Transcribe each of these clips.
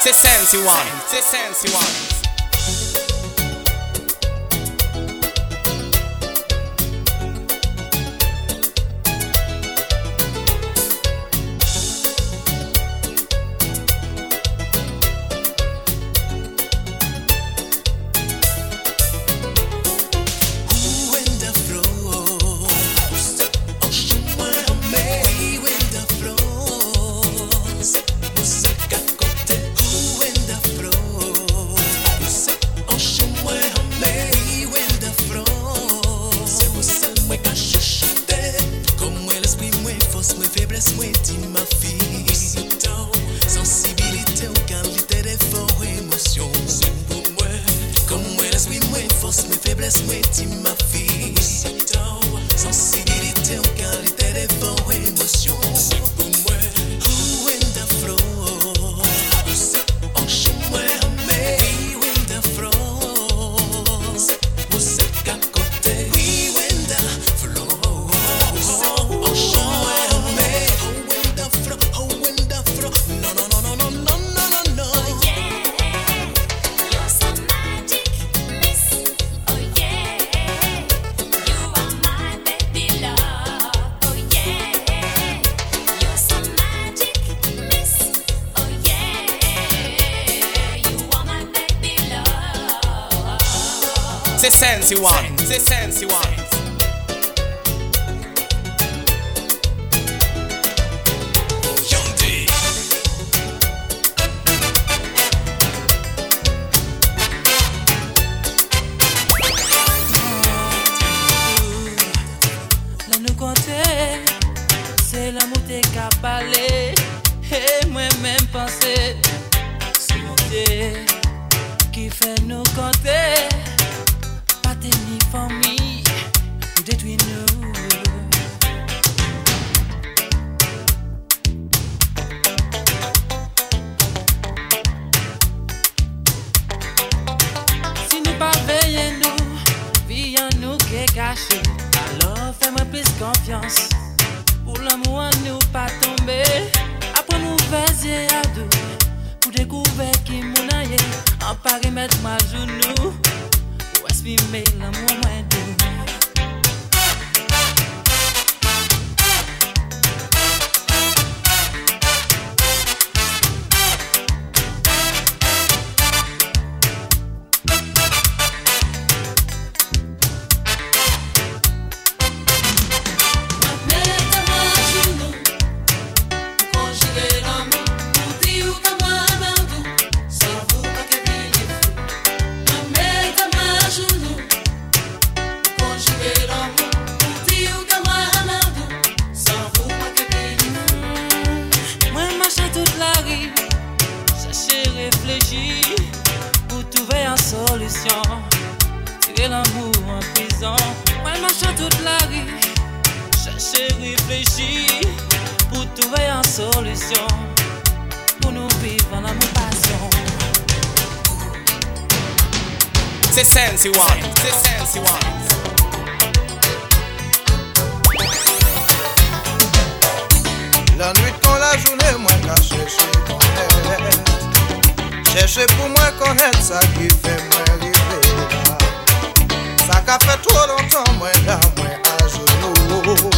Say sense you want. Say sense you want. No compter Say Sensi La nuit quand la journée, moi qu'à chercher ton elle Chercher pour moi connaître ça qui fait moi rêver là. Ça qu'a fait trop longtemps, moi là, moi à genoux.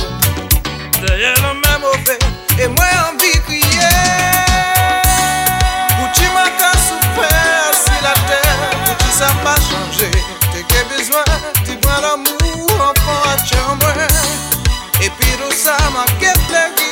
Derrière le même mauvais, et moi envie de crier. chambre, e pi rosa ma ke plegi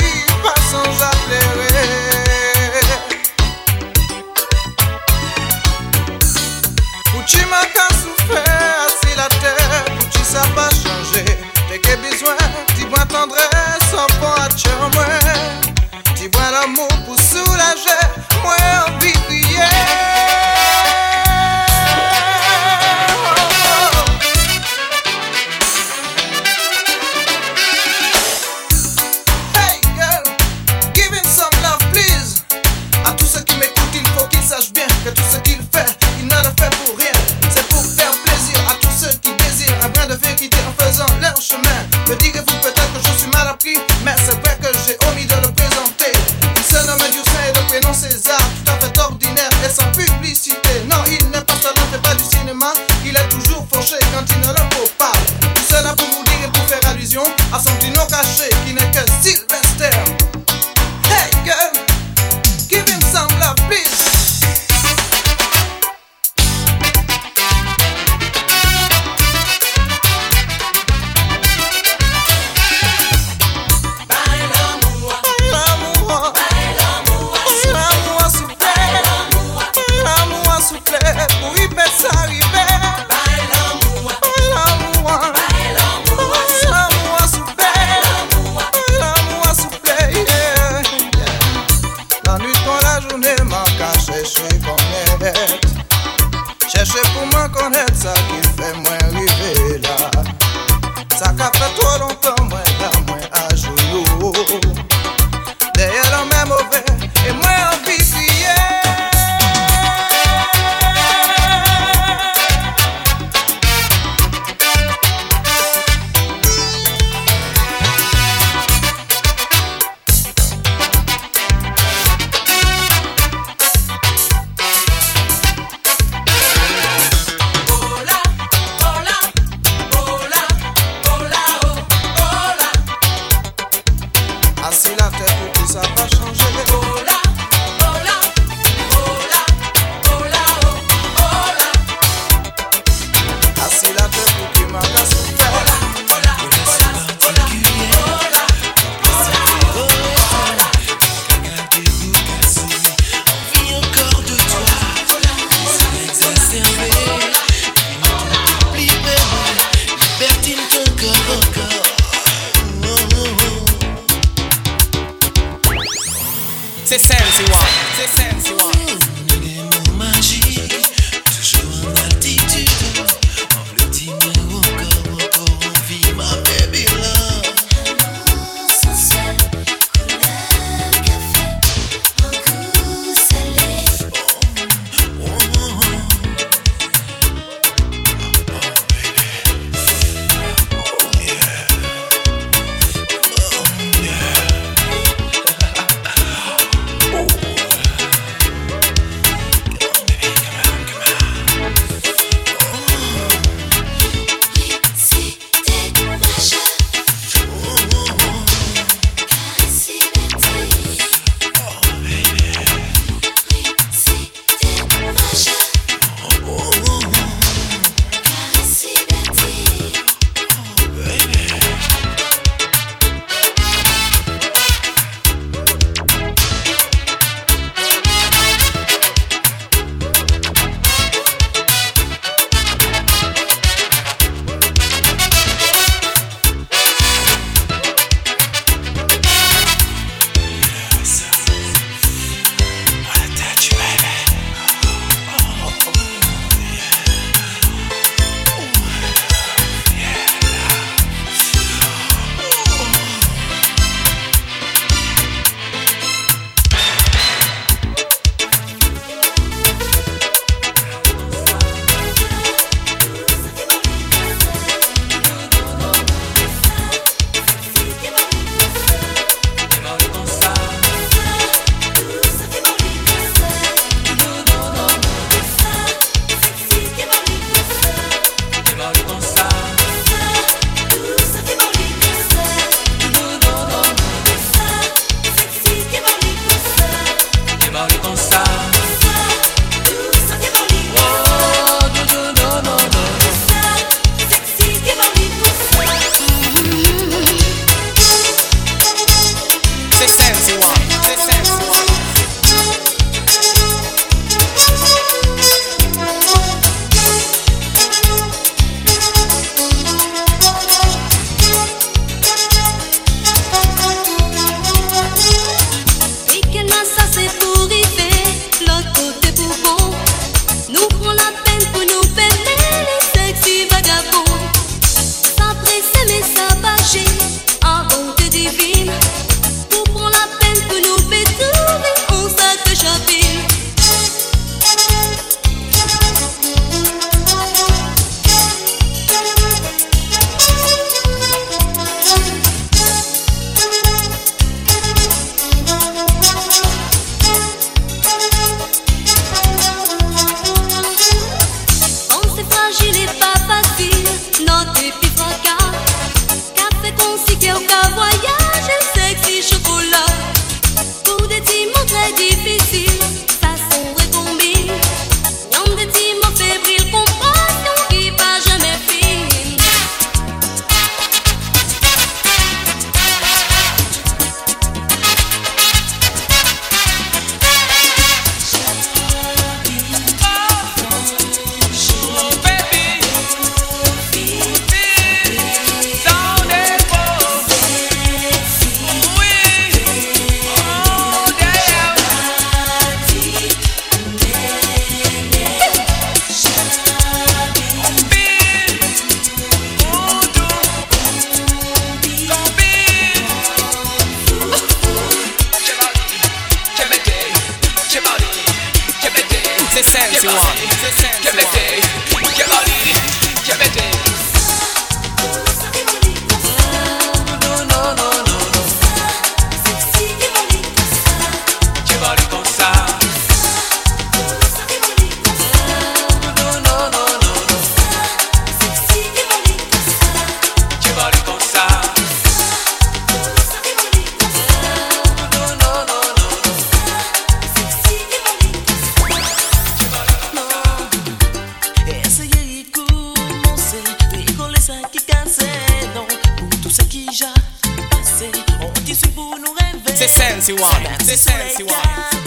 rêver. C'est Sensi One, Même c'est si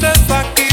the fucking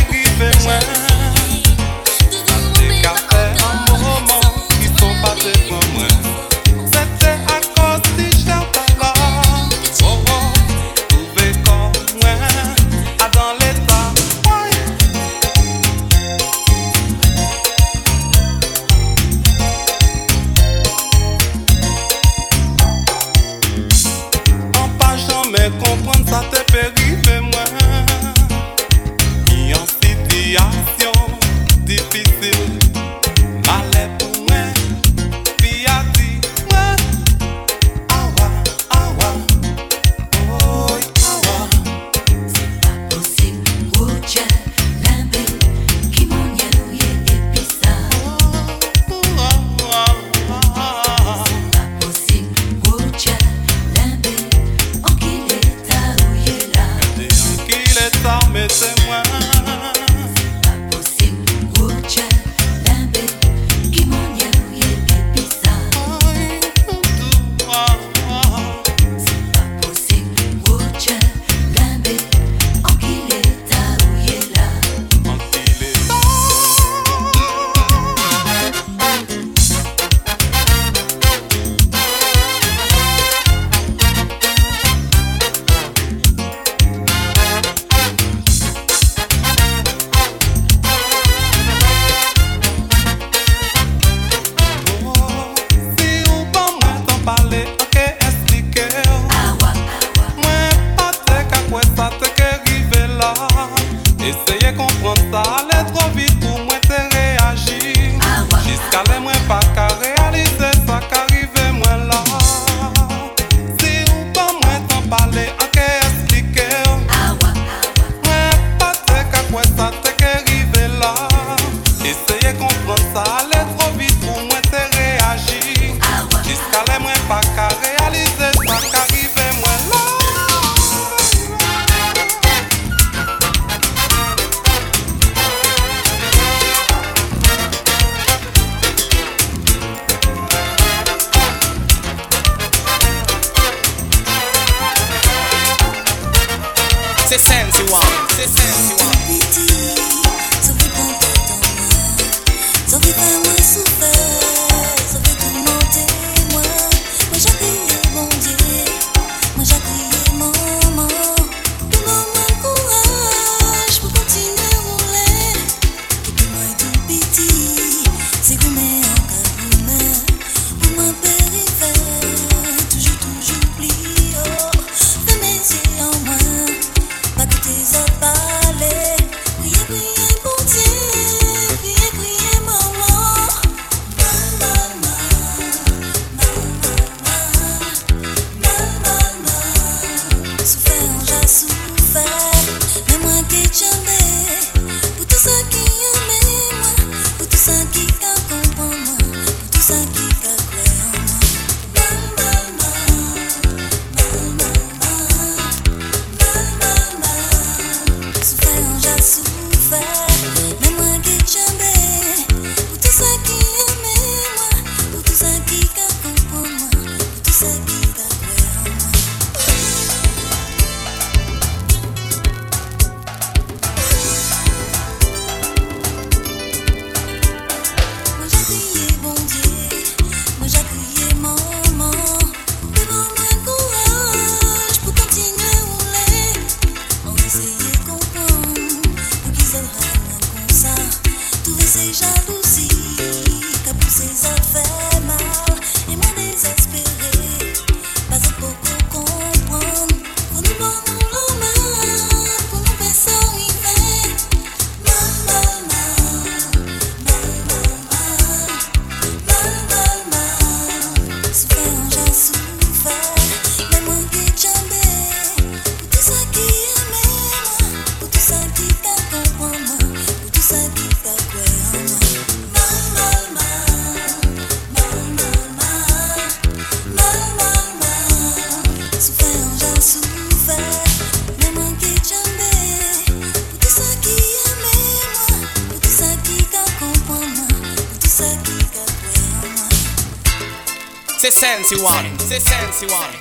Sensi one, say Sensi one.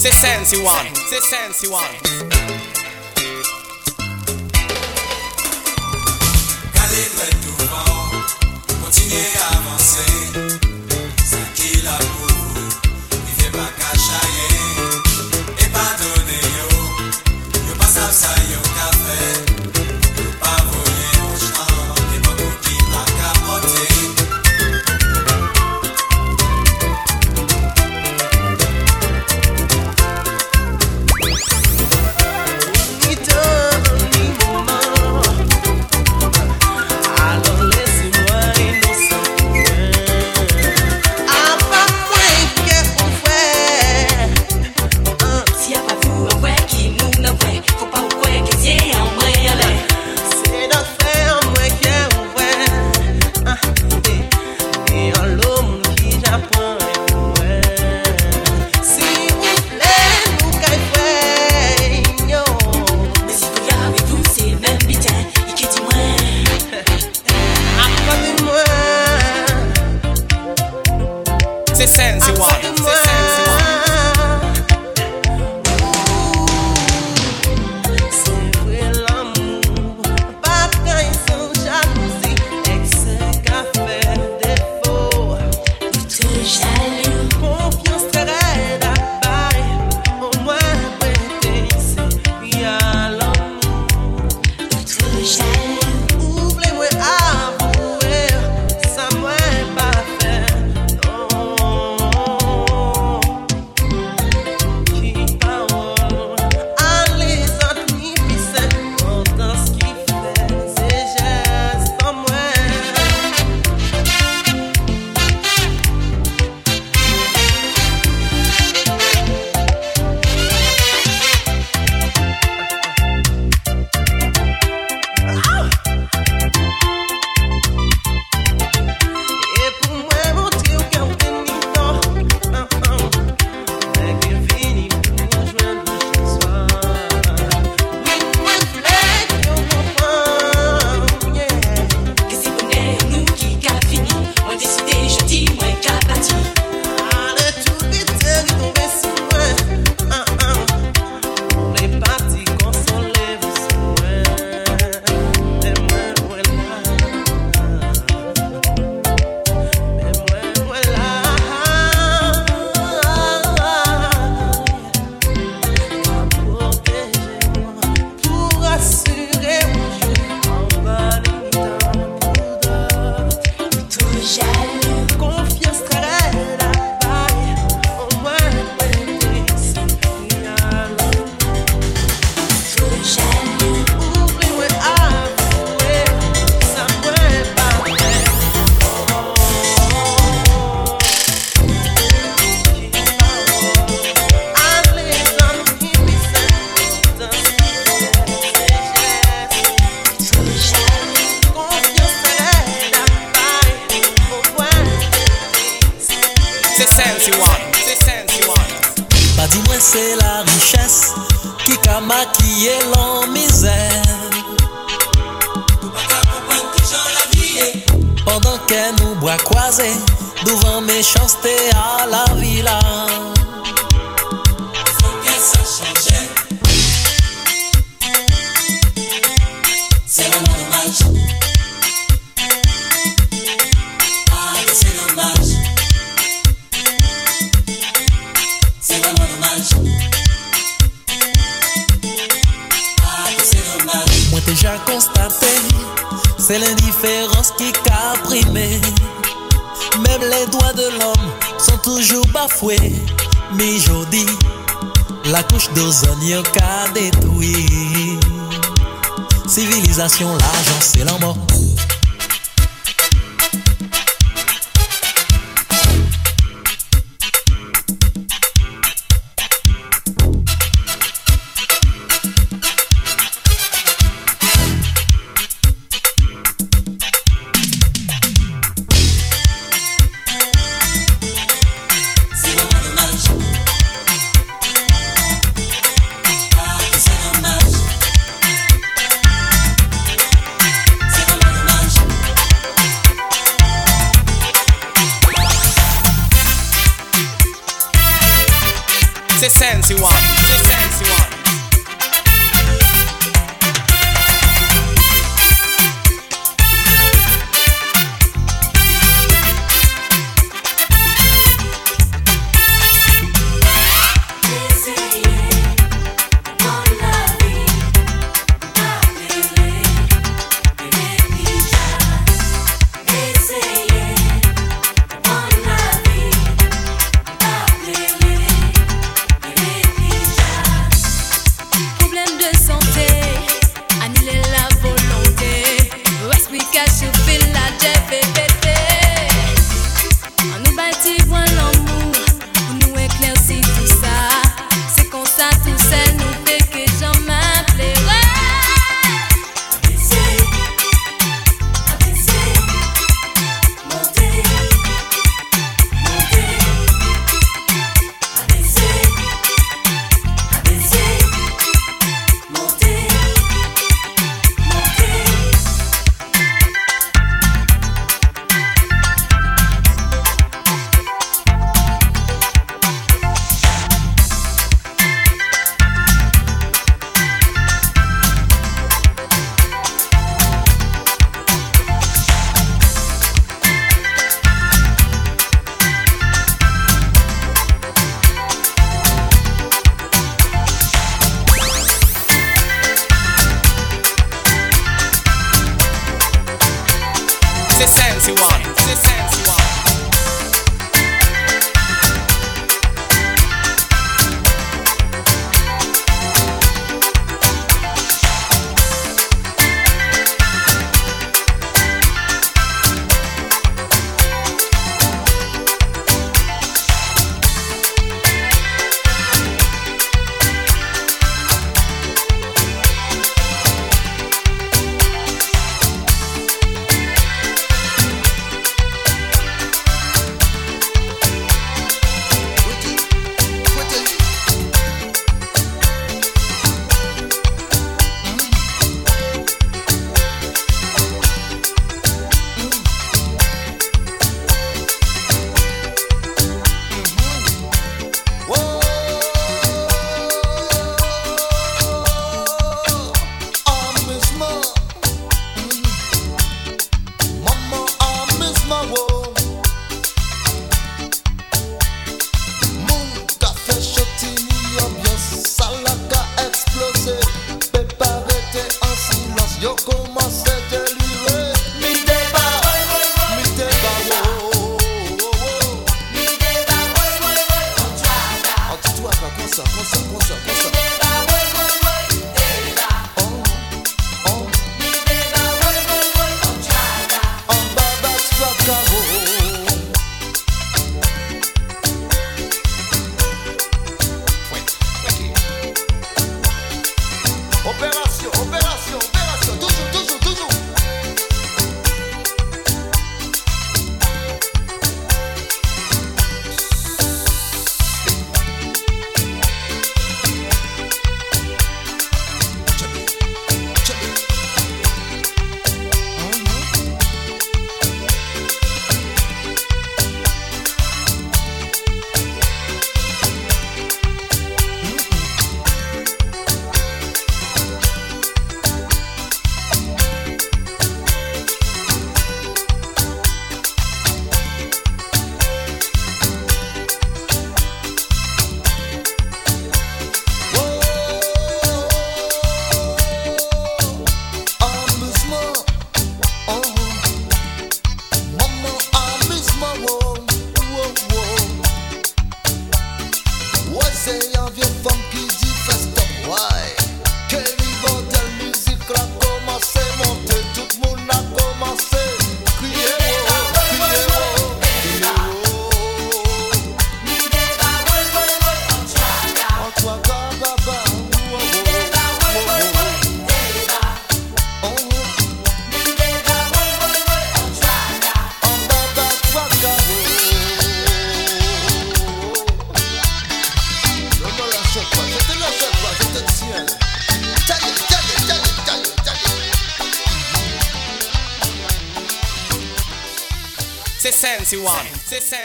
Say Sensi one, say Sensi one. Say sense you want. les droits de l'homme sont toujours bafoués. Mais aujourd'hui, la couche d'ozone a détruit. Civilisation, l'argent, c'est la.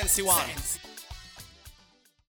C'est Sensi One, c'est Sensi One.